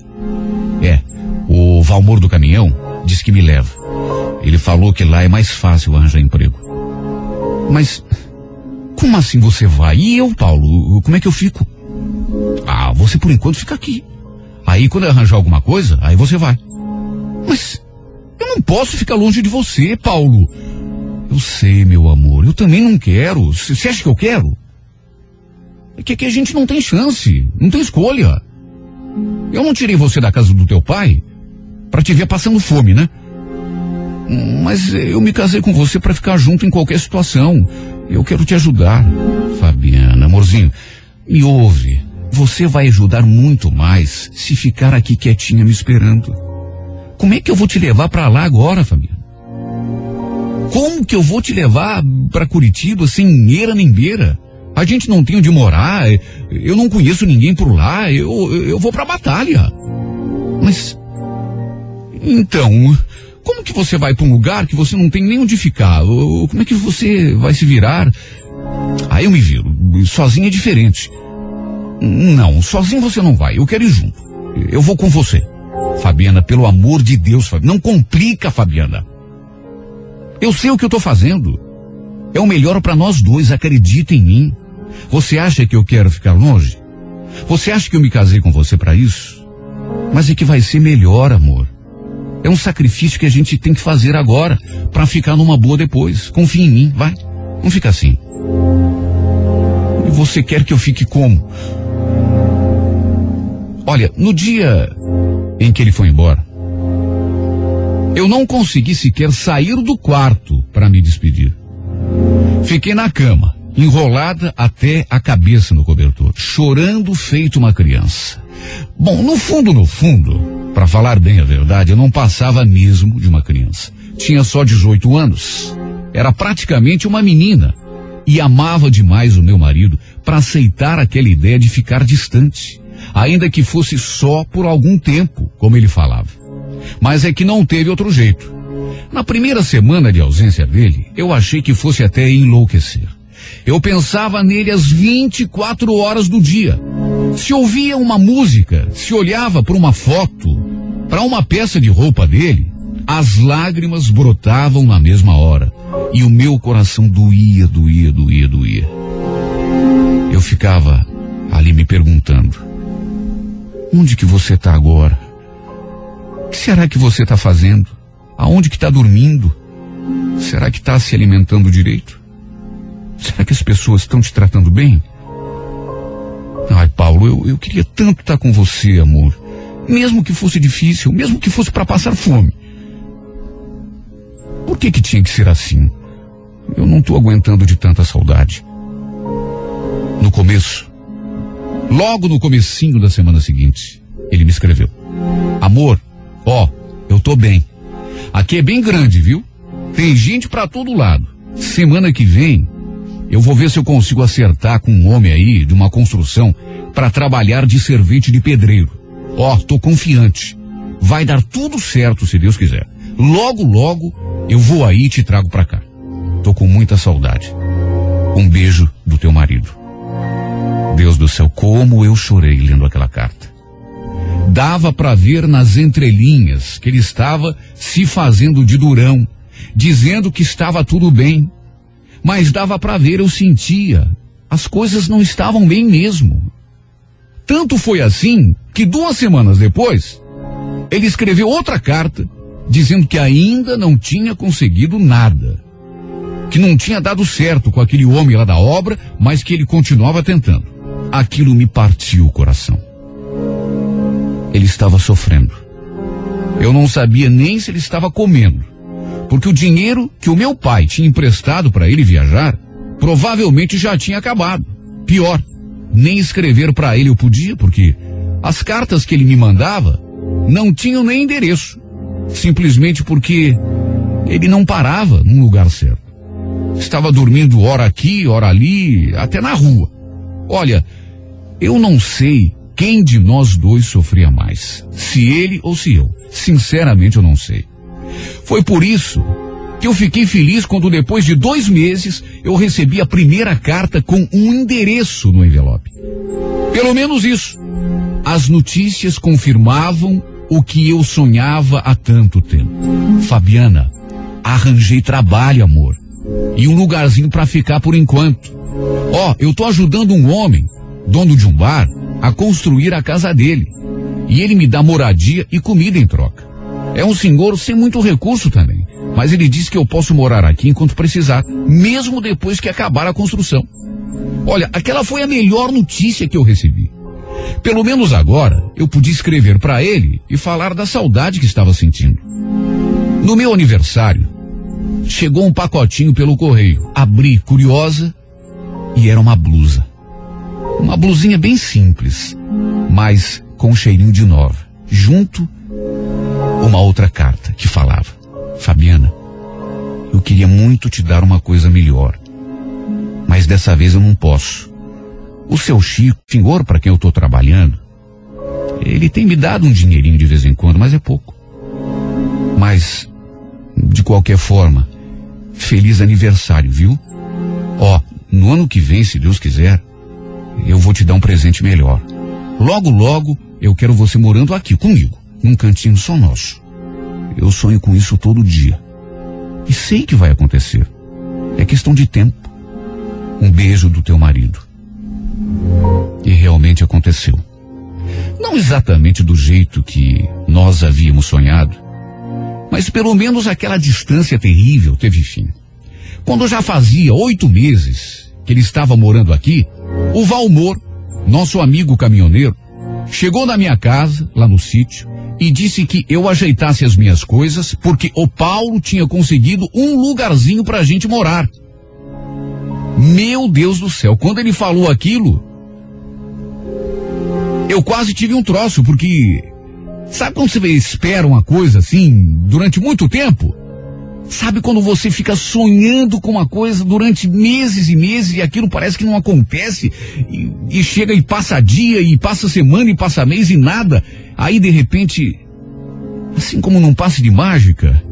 É, o Valmor do caminhão disse que me leva. Ele falou que lá é mais fácil arranjar emprego. Mas como assim você vai? E eu, Paulo, como é que eu fico? Ah, você por enquanto fica aqui. Aí quando eu arranjar alguma coisa, aí você vai. Mas eu não posso ficar longe de você, Paulo. Eu sei, meu amor, eu também não quero. Você acha que eu quero? É que aqui a gente não tem chance, não tem escolha. Eu não tirei você da casa do teu pai para te ver passando fome, né? Mas eu me casei com você para ficar junto em qualquer situação. Eu quero te ajudar. Fabiana, amorzinho, me ouve. Você vai ajudar muito mais se ficar aqui quietinha me esperando. Como é que eu vou te levar para lá agora, família? Como que eu vou te levar para Curitiba sem eira nem beira? A gente não tem onde morar, eu não conheço ninguém por lá, eu, eu vou pra batalha. Mas. Então, como que você vai para um lugar que você não tem nem onde ficar? Como é que você vai se virar? Aí eu me viro. Sozinho é diferente. Não, sozinho você não vai. Eu quero ir junto. Eu vou com você. Fabiana, pelo amor de Deus, Fabiana, não complica, Fabiana. Eu sei o que eu tô fazendo. É o melhor para nós dois, acredita em mim. Você acha que eu quero ficar longe? Você acha que eu me casei com você para isso? Mas é que vai ser melhor, amor. É um sacrifício que a gente tem que fazer agora para ficar numa boa depois. Confia em mim, vai. Não fica assim. E você quer que eu fique como? Olha, no dia em que ele foi embora, eu não consegui sequer sair do quarto para me despedir. Fiquei na cama, enrolada até a cabeça no cobertor, chorando feito uma criança. Bom, no fundo, no fundo, para falar bem a verdade, eu não passava mesmo de uma criança. Tinha só 18 anos. Era praticamente uma menina e amava demais o meu marido para aceitar aquela ideia de ficar distante, ainda que fosse só por algum tempo, como ele falava. Mas é que não teve outro jeito. Na primeira semana de ausência dele, eu achei que fosse até enlouquecer. Eu pensava nele às 24 horas do dia. Se ouvia uma música, se olhava para uma foto, para uma peça de roupa dele, as lágrimas brotavam na mesma hora. E o meu coração doía, doía, doía, doía. Eu ficava ali me perguntando: onde que você está agora? O que será que você está fazendo? Aonde que está dormindo? Será que está se alimentando direito? Será que as pessoas estão te tratando bem? Ai, Paulo, eu, eu queria tanto estar com você, amor. Mesmo que fosse difícil, mesmo que fosse para passar fome. Por que que tinha que ser assim? Eu não estou aguentando de tanta saudade. No começo, logo no comecinho da semana seguinte, ele me escreveu: Amor, ó, eu tô bem. Aqui é bem grande, viu? Tem gente pra todo lado. Semana que vem, eu vou ver se eu consigo acertar com um homem aí de uma construção para trabalhar de servente de pedreiro. Ó, tô confiante. Vai dar tudo certo se Deus quiser. Logo, logo, eu vou aí e te trago pra cá. Tô com muita saudade. Um beijo do teu marido. Deus do céu, como eu chorei lendo aquela carta. Dava para ver nas entrelinhas que ele estava se fazendo de durão, dizendo que estava tudo bem. Mas dava para ver, eu sentia, as coisas não estavam bem mesmo. Tanto foi assim que duas semanas depois, ele escreveu outra carta dizendo que ainda não tinha conseguido nada. Que não tinha dado certo com aquele homem lá da obra, mas que ele continuava tentando. Aquilo me partiu o coração. Ele estava sofrendo. Eu não sabia nem se ele estava comendo. Porque o dinheiro que o meu pai tinha emprestado para ele viajar provavelmente já tinha acabado. Pior, nem escrever para ele eu podia, porque as cartas que ele me mandava não tinham nem endereço. Simplesmente porque ele não parava num lugar certo. Estava dormindo hora aqui, hora ali, até na rua. Olha, eu não sei quem de nós dois sofria mais, se ele ou se eu. Sinceramente, eu não sei. Foi por isso que eu fiquei feliz quando, depois de dois meses, eu recebi a primeira carta com um endereço no envelope. Pelo menos isso. As notícias confirmavam o que eu sonhava há tanto tempo. Fabiana, arranjei trabalho, amor. E um lugarzinho para ficar por enquanto. Ó, eu tô ajudando um homem, dono de um bar, a construir a casa dele. E ele me dá moradia e comida em troca. É um senhor sem muito recurso também. Mas ele disse que eu posso morar aqui enquanto precisar, mesmo depois que acabar a construção. Olha, aquela foi a melhor notícia que eu recebi. Pelo menos agora eu podia escrever para ele e falar da saudade que estava sentindo. No meu aniversário, chegou um pacotinho pelo correio. Abri, curiosa, e era uma blusa. Uma blusinha bem simples, mas com um cheirinho de nova. Junto, uma outra carta que falava: Fabiana, eu queria muito te dar uma coisa melhor, mas dessa vez eu não posso. O seu Chico, senhor para quem eu estou trabalhando, ele tem me dado um dinheirinho de vez em quando, mas é pouco. Mas, de qualquer forma, feliz aniversário, viu? Ó, no ano que vem, se Deus quiser, eu vou te dar um presente melhor. Logo, logo, eu quero você morando aqui comigo, num cantinho só nosso. Eu sonho com isso todo dia. E sei que vai acontecer. É questão de tempo. Um beijo do teu marido. E realmente aconteceu. Não exatamente do jeito que nós havíamos sonhado, mas pelo menos aquela distância terrível teve fim. Quando já fazia oito meses que ele estava morando aqui, o Valmor, nosso amigo caminhoneiro, chegou na minha casa, lá no sítio, e disse que eu ajeitasse as minhas coisas porque o Paulo tinha conseguido um lugarzinho pra gente morar. Meu Deus do céu, quando ele falou aquilo, eu quase tive um troço, porque sabe quando você espera uma coisa assim durante muito tempo? Sabe quando você fica sonhando com uma coisa durante meses e meses e aquilo parece que não acontece e, e chega e passa dia e passa semana e passa mês e nada. Aí de repente, assim como num passe de mágica,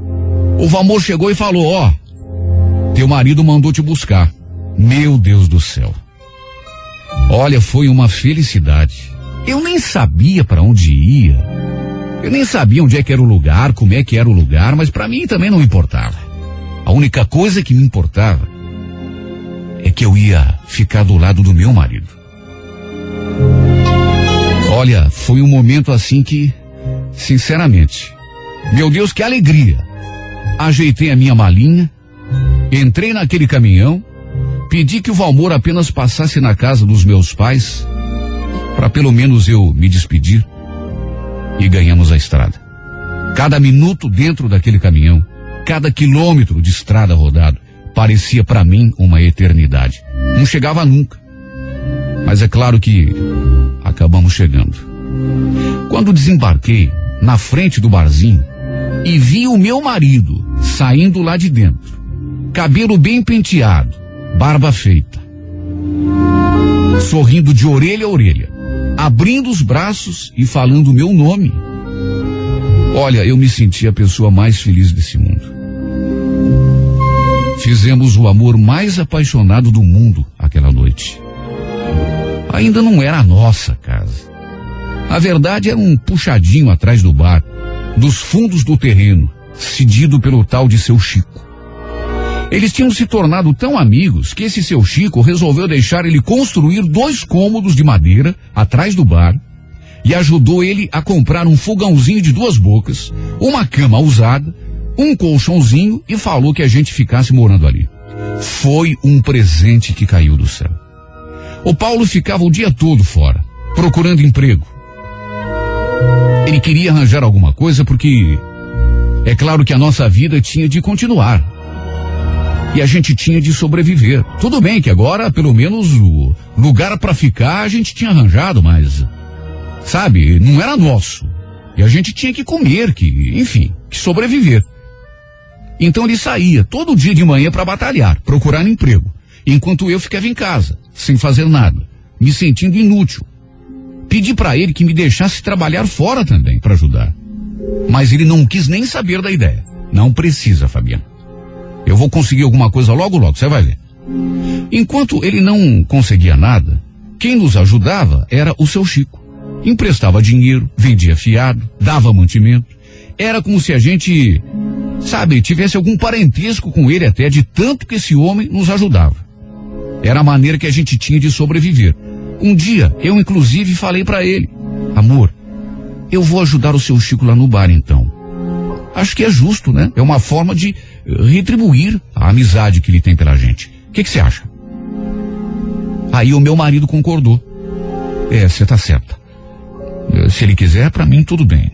o Valmor chegou e falou: Ó, teu marido mandou te buscar. Meu Deus do céu. Olha, foi uma felicidade. Eu nem sabia para onde ia. Eu nem sabia onde é que era o lugar, como é que era o lugar, mas para mim também não importava. A única coisa que me importava é que eu ia ficar do lado do meu marido. Olha, foi um momento assim que, sinceramente, meu Deus, que alegria. Ajeitei a minha malinha, entrei naquele caminhão, pedi que o Valmor apenas passasse na casa dos meus pais, para pelo menos eu me despedir e ganhamos a estrada. Cada minuto dentro daquele caminhão, cada quilômetro de estrada rodado, parecia para mim uma eternidade. Não chegava nunca. Mas é claro que acabamos chegando. Quando desembarquei na frente do barzinho e vi o meu marido saindo lá de dentro, cabelo bem penteado, barba feita, sorrindo de orelha a orelha, abrindo os braços e falando o meu nome. Olha, eu me senti a pessoa mais feliz desse mundo. Fizemos o amor mais apaixonado do mundo aquela noite. Ainda não era a nossa casa. A verdade era um puxadinho atrás do bar, dos fundos do terreno, cedido pelo tal de seu Chico. Eles tinham se tornado tão amigos que esse seu Chico resolveu deixar ele construir dois cômodos de madeira atrás do bar e ajudou ele a comprar um fogãozinho de duas bocas, uma cama usada, um colchãozinho e falou que a gente ficasse morando ali. Foi um presente que caiu do céu. O Paulo ficava o dia todo fora, procurando emprego. Ele queria arranjar alguma coisa porque é claro que a nossa vida tinha de continuar. E a gente tinha de sobreviver. Tudo bem que agora, pelo menos, o lugar para ficar a gente tinha arranjado, mas, sabe, não era nosso. E a gente tinha que comer, que, enfim, que sobreviver. Então ele saía todo dia de manhã para batalhar, procurar emprego, enquanto eu ficava em casa, sem fazer nada, me sentindo inútil. Pedi para ele que me deixasse trabalhar fora também para ajudar. Mas ele não quis nem saber da ideia. Não precisa, Fabiano. Eu vou conseguir alguma coisa logo, logo, você vai ver. Enquanto ele não conseguia nada, quem nos ajudava era o seu Chico. Emprestava dinheiro, vendia fiado, dava mantimento. Era como se a gente, sabe, tivesse algum parentesco com ele até, de tanto que esse homem nos ajudava. Era a maneira que a gente tinha de sobreviver. Um dia, eu inclusive falei para ele: Amor, eu vou ajudar o seu Chico lá no bar então. Acho que é justo, né? É uma forma de retribuir a amizade que ele tem pela gente. O que você acha? Aí o meu marido concordou. É, você tá certa. Eh, Se ele quiser, para mim tudo bem.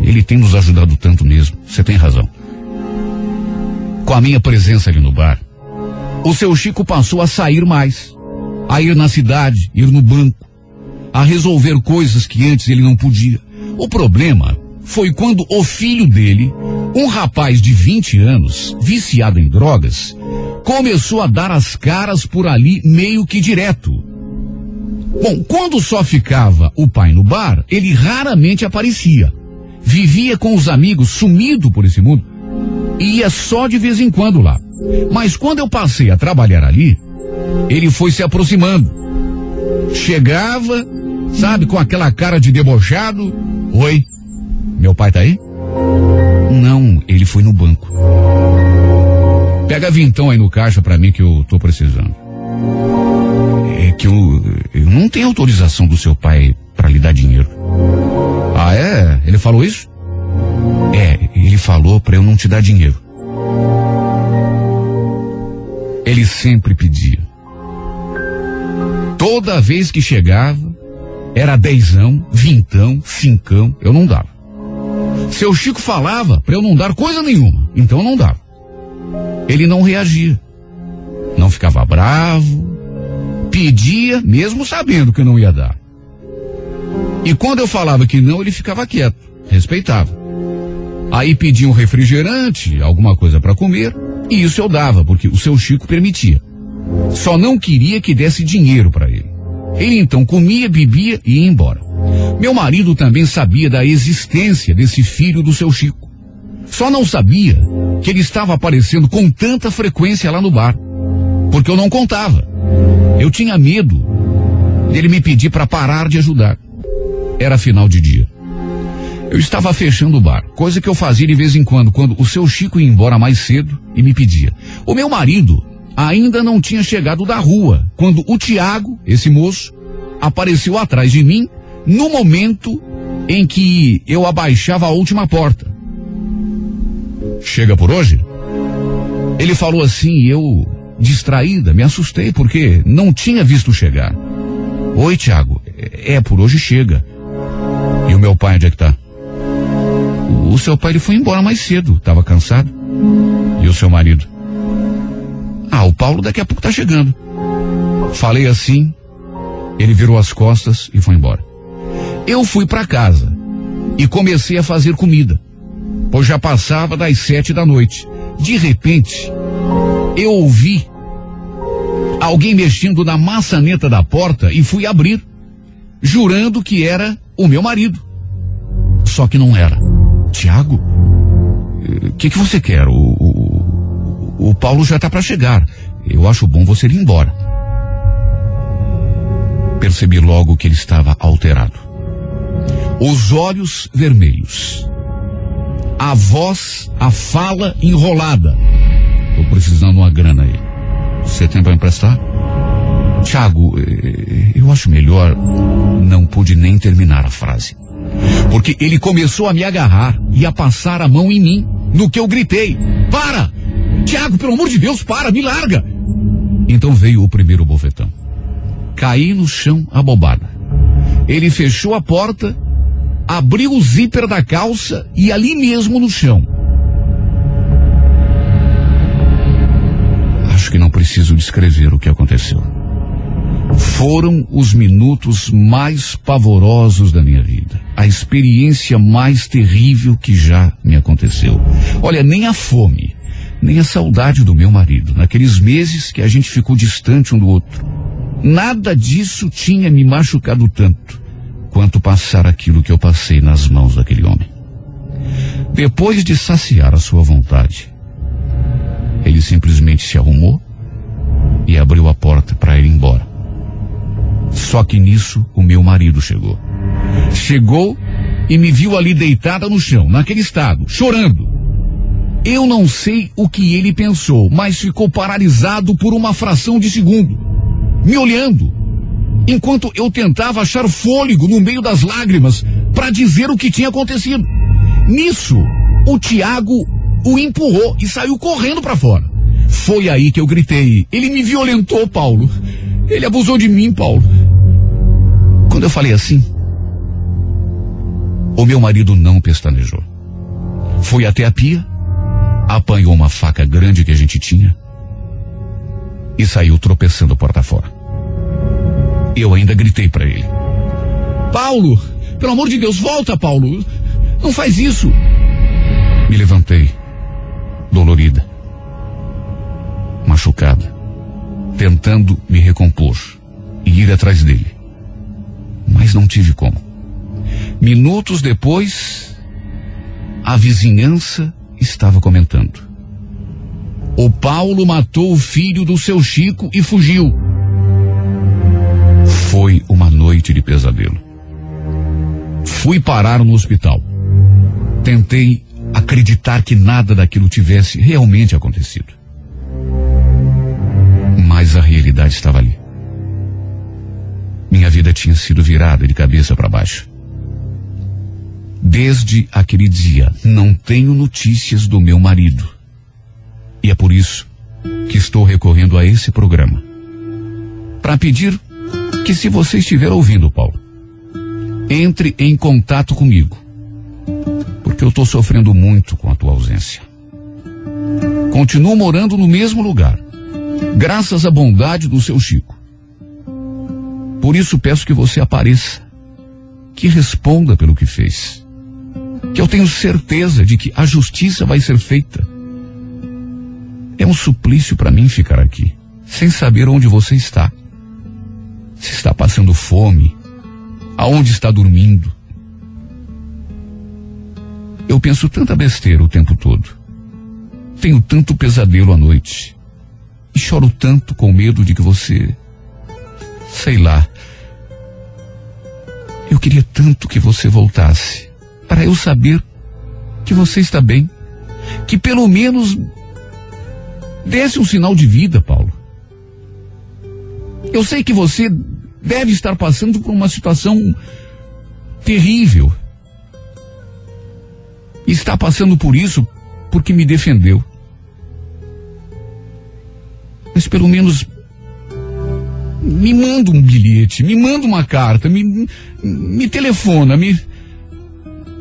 Ele tem nos ajudado tanto mesmo. Você tem razão. Com a minha presença ali no bar, o seu Chico passou a sair mais. a ir na cidade, ir no banco, a resolver coisas que antes ele não podia. O problema foi quando o filho dele, um rapaz de 20 anos, viciado em drogas, começou a dar as caras por ali meio que direto. Bom, quando só ficava o pai no bar, ele raramente aparecia. Vivia com os amigos, sumido por esse mundo. E ia só de vez em quando lá. Mas quando eu passei a trabalhar ali, ele foi se aproximando. Chegava, sabe, com aquela cara de debochado. Oi, meu pai tá aí? Não, ele foi no banco. Pega vintão aí no caixa pra mim que eu tô precisando. É que eu, eu não tenho autorização do seu pai pra lhe dar dinheiro. Ah, é? Ele falou isso? É, ele falou pra eu não te dar dinheiro. Ele sempre pedia. Toda vez que chegava, era dezão, vintão, cincão, eu não dava. Seu Chico falava pra eu não dar coisa nenhuma, então eu não dava. Ele não reagia. Não ficava bravo, pedia, mesmo sabendo que eu não ia dar. E quando eu falava que não, ele ficava quieto, respeitava. Aí pedia um refrigerante, alguma coisa para comer, e isso eu dava, porque o seu Chico permitia. Só não queria que desse dinheiro para ele. Ele então comia, bebia e ia embora. Meu marido também sabia da existência desse filho do seu Chico. Só não sabia que ele estava aparecendo com tanta frequência lá no bar. Porque eu não contava. Eu tinha medo dele me pedir para parar de ajudar. Era final de dia. Eu estava fechando o bar, coisa que eu fazia de vez em quando, quando o seu Chico ia embora mais cedo e me pedia. O meu marido ainda não tinha chegado da rua, quando o Tiago, esse moço, apareceu atrás de mim no momento em que eu abaixava a última porta. Chega por hoje? Ele falou assim e eu, distraída, me assustei porque não tinha visto chegar. Oi, Tiago. É, por hoje chega. E o meu pai, onde é que tá? O seu pai ele foi embora mais cedo, estava cansado. E o seu marido? Ah, o Paulo daqui a pouco tá chegando. Falei assim, ele virou as costas e foi embora. Eu fui para casa e comecei a fazer comida, pois já passava das sete da noite. De repente, eu ouvi alguém mexendo na maçaneta da porta e fui abrir, jurando que era o meu marido. Só que não era. Tiago, o que, que você quer? O, o, Paulo já está para chegar. Eu acho bom você ir embora. Percebi logo que ele estava alterado. Os olhos vermelhos. A voz, a fala enrolada. Tô precisando uma grana aí. Você tem para emprestar? Tiago, eh, eu acho melhor. Não pude nem terminar a frase. Porque ele começou a me agarrar e a passar a mão em mim, no que eu gritei: Para! Tiago, pelo amor de Deus, para, me larga! Então veio o primeiro bofetão. Caí no chão abobada. Ele fechou a porta, abriu o zíper da calça e ali mesmo no chão. Acho que não preciso descrever o que aconteceu. Foram os minutos mais pavorosos da minha vida. A experiência mais terrível que já me aconteceu. Olha, nem a fome, nem a saudade do meu marido, naqueles meses que a gente ficou distante um do outro. Nada disso tinha me machucado tanto quanto passar aquilo que eu passei nas mãos daquele homem. Depois de saciar a sua vontade, ele simplesmente se arrumou e abriu a porta para ir embora. Só que nisso o meu marido chegou. Chegou e me viu ali deitada no chão, naquele estado, chorando. Eu não sei o que ele pensou, mas ficou paralisado por uma fração de segundo, me olhando, enquanto eu tentava achar fôlego no meio das lágrimas para dizer o que tinha acontecido. Nisso, o Tiago o empurrou e saiu correndo para fora. Foi aí que eu gritei: Ele me violentou, Paulo. Ele abusou de mim, Paulo. Quando eu falei assim, o meu marido não pestanejou. Foi até a pia, apanhou uma faca grande que a gente tinha e saiu tropeçando porta fora. Eu ainda gritei para ele: Paulo, pelo amor de Deus, volta, Paulo. Não faz isso. Me levantei, dolorida, machucada, tentando me recompor e ir atrás dele. Mas não tive como. Minutos depois, a vizinhança estava comentando. O Paulo matou o filho do seu Chico e fugiu. Foi uma noite de pesadelo. Fui parar no hospital. Tentei acreditar que nada daquilo tivesse realmente acontecido. Mas a realidade estava ali. Minha vida tinha sido virada de cabeça para baixo. Desde aquele dia, não tenho notícias do meu marido. E é por isso que estou recorrendo a esse programa. Para pedir que, se você estiver ouvindo, Paulo, entre em contato comigo. Porque eu estou sofrendo muito com a tua ausência. Continuo morando no mesmo lugar, graças à bondade do seu Chico. Por isso peço que você apareça, que responda pelo que fez. Que eu tenho certeza de que a justiça vai ser feita. É um suplício para mim ficar aqui, sem saber onde você está. Se está passando fome, aonde está dormindo. Eu penso tanta besteira o tempo todo. Tenho tanto pesadelo à noite. E choro tanto com medo de que você. Sei lá. Eu queria tanto que você voltasse. Para eu saber que você está bem. Que pelo menos desse um sinal de vida, Paulo. Eu sei que você deve estar passando por uma situação terrível. Está passando por isso porque me defendeu. Mas pelo menos me manda um bilhete, me manda uma carta, me, me telefona, me,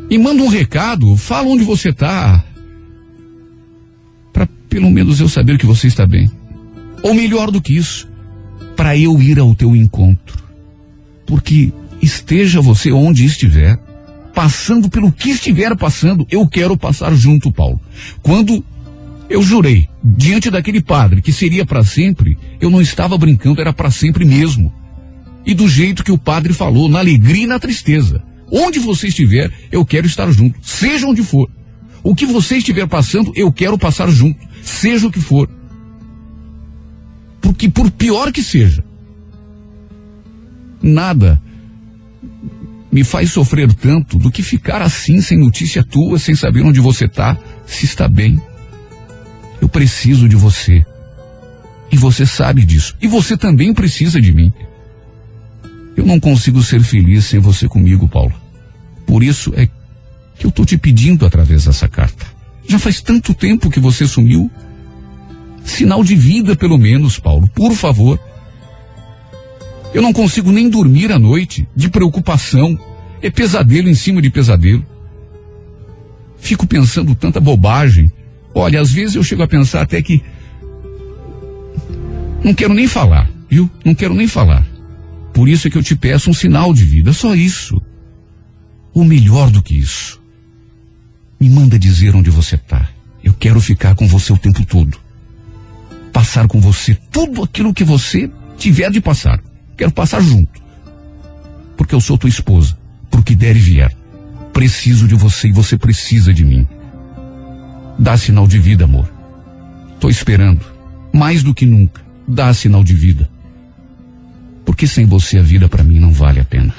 me manda um recado, fala onde você está. Para pelo menos eu saber que você está bem. Ou melhor do que isso, para eu ir ao teu encontro. Porque esteja você onde estiver, passando pelo que estiver passando, eu quero passar junto, Paulo. Quando eu jurei, diante daquele padre, que seria para sempre, eu não estava brincando, era para sempre mesmo. E do jeito que o padre falou, na alegria e na tristeza. Onde você estiver, eu quero estar junto, seja onde for. O que você estiver passando, eu quero passar junto, seja o que for. Porque por pior que seja, nada me faz sofrer tanto do que ficar assim sem notícia tua, sem saber onde você está, se está bem. Eu preciso de você. E você sabe disso. E você também precisa de mim. Eu não consigo ser feliz sem você comigo, Paulo. Por isso é que eu estou te pedindo através dessa carta. Já faz tanto tempo que você sumiu. Sinal de vida, pelo menos, Paulo. Por favor. Eu não consigo nem dormir à noite, de preocupação. É pesadelo em cima de pesadelo. Fico pensando tanta bobagem. Olha, às vezes eu chego a pensar até que. Não quero nem falar, viu? Não quero nem falar. Por isso é que eu te peço um sinal de vida, só isso. Ou melhor do que isso. Me manda dizer onde você está. Eu quero ficar com você o tempo todo. Passar com você tudo aquilo que você tiver de passar. Quero passar junto. Porque eu sou tua esposa. Porque der e vier. Preciso de você e você precisa de mim. Dá sinal de vida, amor. Tô esperando. Mais do que nunca. Dá sinal de vida. Porque sem você a vida para mim não vale a pena.